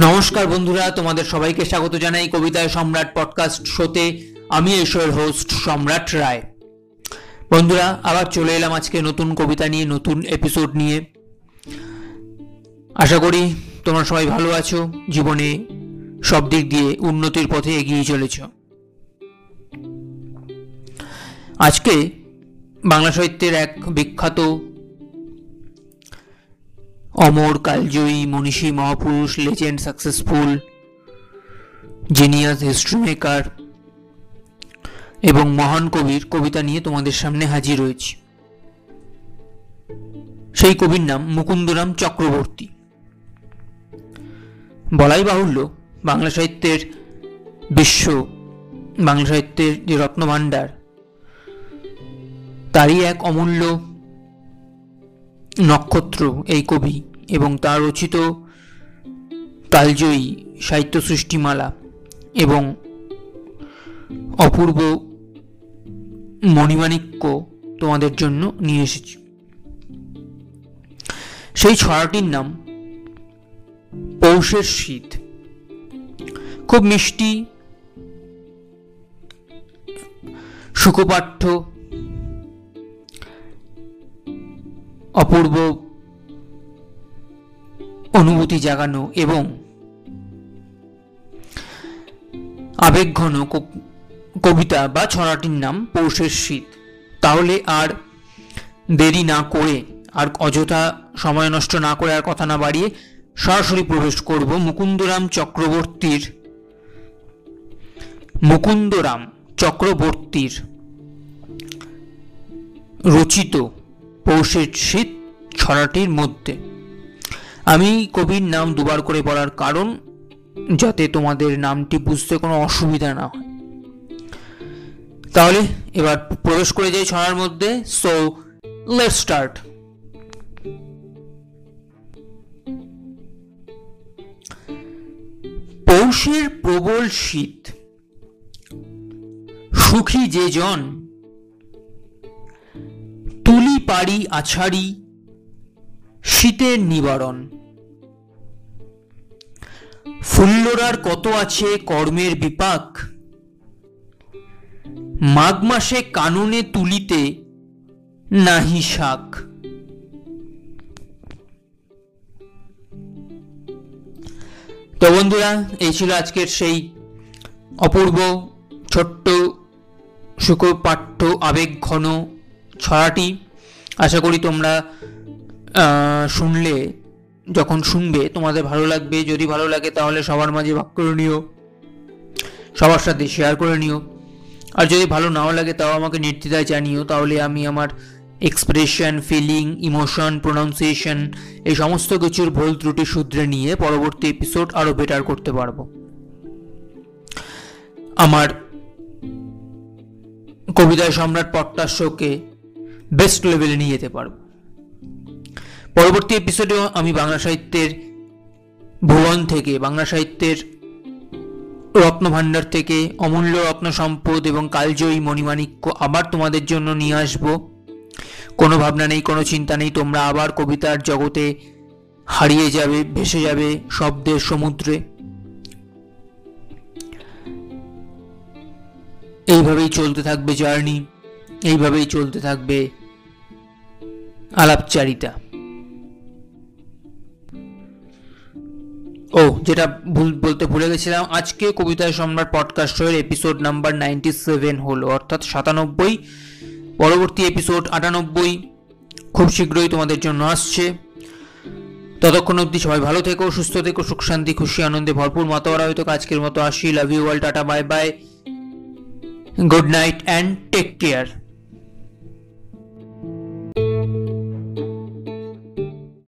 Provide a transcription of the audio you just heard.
নমস্কার বন্ধুরা, তোমাদের সবাইকে স্বাগত জানাই কবিতায় সম্রাট পডকাস্ট শোতে। আমি এসর হোস্ট সম্রাট রায়। বন্ধুরা, আবার চলে এলাম আজকে নতুন কবিতা নিয়ে, নতুন এপিসোড নিয়ে। আশা করি তোমরা সবাই ভালো আছো, জীবনে সব দিক দিয়ে উন্নতির পথে এগিয়ে চলেছ। আজকে বাংলা সাহিত্যের এক বিখ্যাত অমর কালজয়ী মনীষী মহাপুরুষ legend successful genius history maker এবং মহান কবির কবিতা নিয়ে তোমাদের সামনে হাজির হয়েছি। সেই কবির নাম মুকুন্দরাম চক্রবর্তী। বলাই বাহুল্য, বাংলা সাহিত্যের বিশ্ব, বাংলা সাহিত্যের যে রত্নভাণ্ডার, তারই এক অমূল্য নক্ষত্র এই কবি। এবং তার রচিত কালজয়ী সাহিত্য সৃষ্টিমালা এবং অপূর্ব মণিমাণিক্য তোমাদের জন্য নিয়ে এসেছি। সেই ছড়াটির নাম পৌষের শীত। খুব মিষ্টি, সুখপাঠ্য, অপূর্ব অনুভূতি জাগানো এবং আবেগঘন কবিতা বা ছড়াটির নাম পৌষের শীত। তাহলে আর দেরি না করে, আর অযথা সময় নষ্ট না করে আর কথা না বাড়িয়ে সরাসরি প্রবেশ করব মুকুন্দরাম চক্রবর্তীর মুকুন্দরাম চক্রবর্তীর রচিত পৌষের শীত ছড়াটির মধ্যে। আমি কবির নাম দুবার করে বলার কারণ, যাতে তোমাদের নামটি বুঝতে কোনো অসুবিধা না হয়। তাহলে এবার প্রবেশ করে যাই ছড়ার মধ্যে। সো লেট স্টার্ট পৌষের প্রবল শীত। সুখী যে জন, তুলি পাড়ি আছাড়ি, শীতের নিবারণ। ফুল্লরার কত আছে কর্মের বিপাক? মাঘ মাসে কাননে তুলিতে নাহি শাক। তো বন্ধুরা, এই ছিল আজকের সেই অপূর্ব, ছোট্ট, সুখপাঠ্য আবেগ ঘন ছড়াটি। আশা করি তোমরা শুনলে যখন শুনবে তোমাদের ভালো লাগবে, যদি ভালো লাগে তাহলে সবার মাঝে ভাগ করে নিও। সবার সাথে শেয়ার করে নিও। আর যদি ভালো নাও লাগে তাও আমাকে নির্দ্বিধায় জানিও, তাহলে আমি আমার এক্সপ্রেশন ফিলিং ইমোশন প্রোনাউন্সিয়েশন এই সমস্ত কিছুর ভুল ত্রুটি শুধরে নিয়ে পরবর্তী এপিসোড আরও বেটার করতে পারব। আমার কবিতায় সম্রাট পট্টার শোকে বেস্ট লেভেলে নিয়ে যেতে পারব। পরবর্তী এপিসোডেও আমি বাংলা সাহিত্যের ভুবন থেকে, বাংলা সাহিত্যের রত্নভাণ্ডার থেকে, অমূল্য রত্ন সম্পদ এবং কালজয়ী মণিমাণিক্য আবার তোমাদের জন্য নিয়ে আসব। কোনো ভাবনা নেই, কোনো চিন্তা নেই, তোমরা আবার কবিতার জগতে হারিয়ে যাবে, ভেসে যাবে শব্দের সমুদ্রে। এইভাবেই চলতে থাকবে জার্নি, এইভাবেই চলতে থাকবে আলাপচারিতা। ও, যেটা ভুল, বলতে ভুলে গেছিলাম, আজকে কবিতায় সম্রাট পডকাস্টের এপিসোড নাম্বার নাইনটি সেভেন হলো, অর্থাৎ সাতানব্বই। পরবর্তী এপিসোড আটানব্বই, খুব শীঘ্রই তোমাদের জন্য আসছে। ততক্ষণ অবধি সবাই ভালো থেকো, সুস্থ থেকো, সুখ, শান্তি, খুশি, আনন্দে ভরপুর মাতোয়ারা হয়তো আজকের মতো আসি love you all tata bye bye good night and take care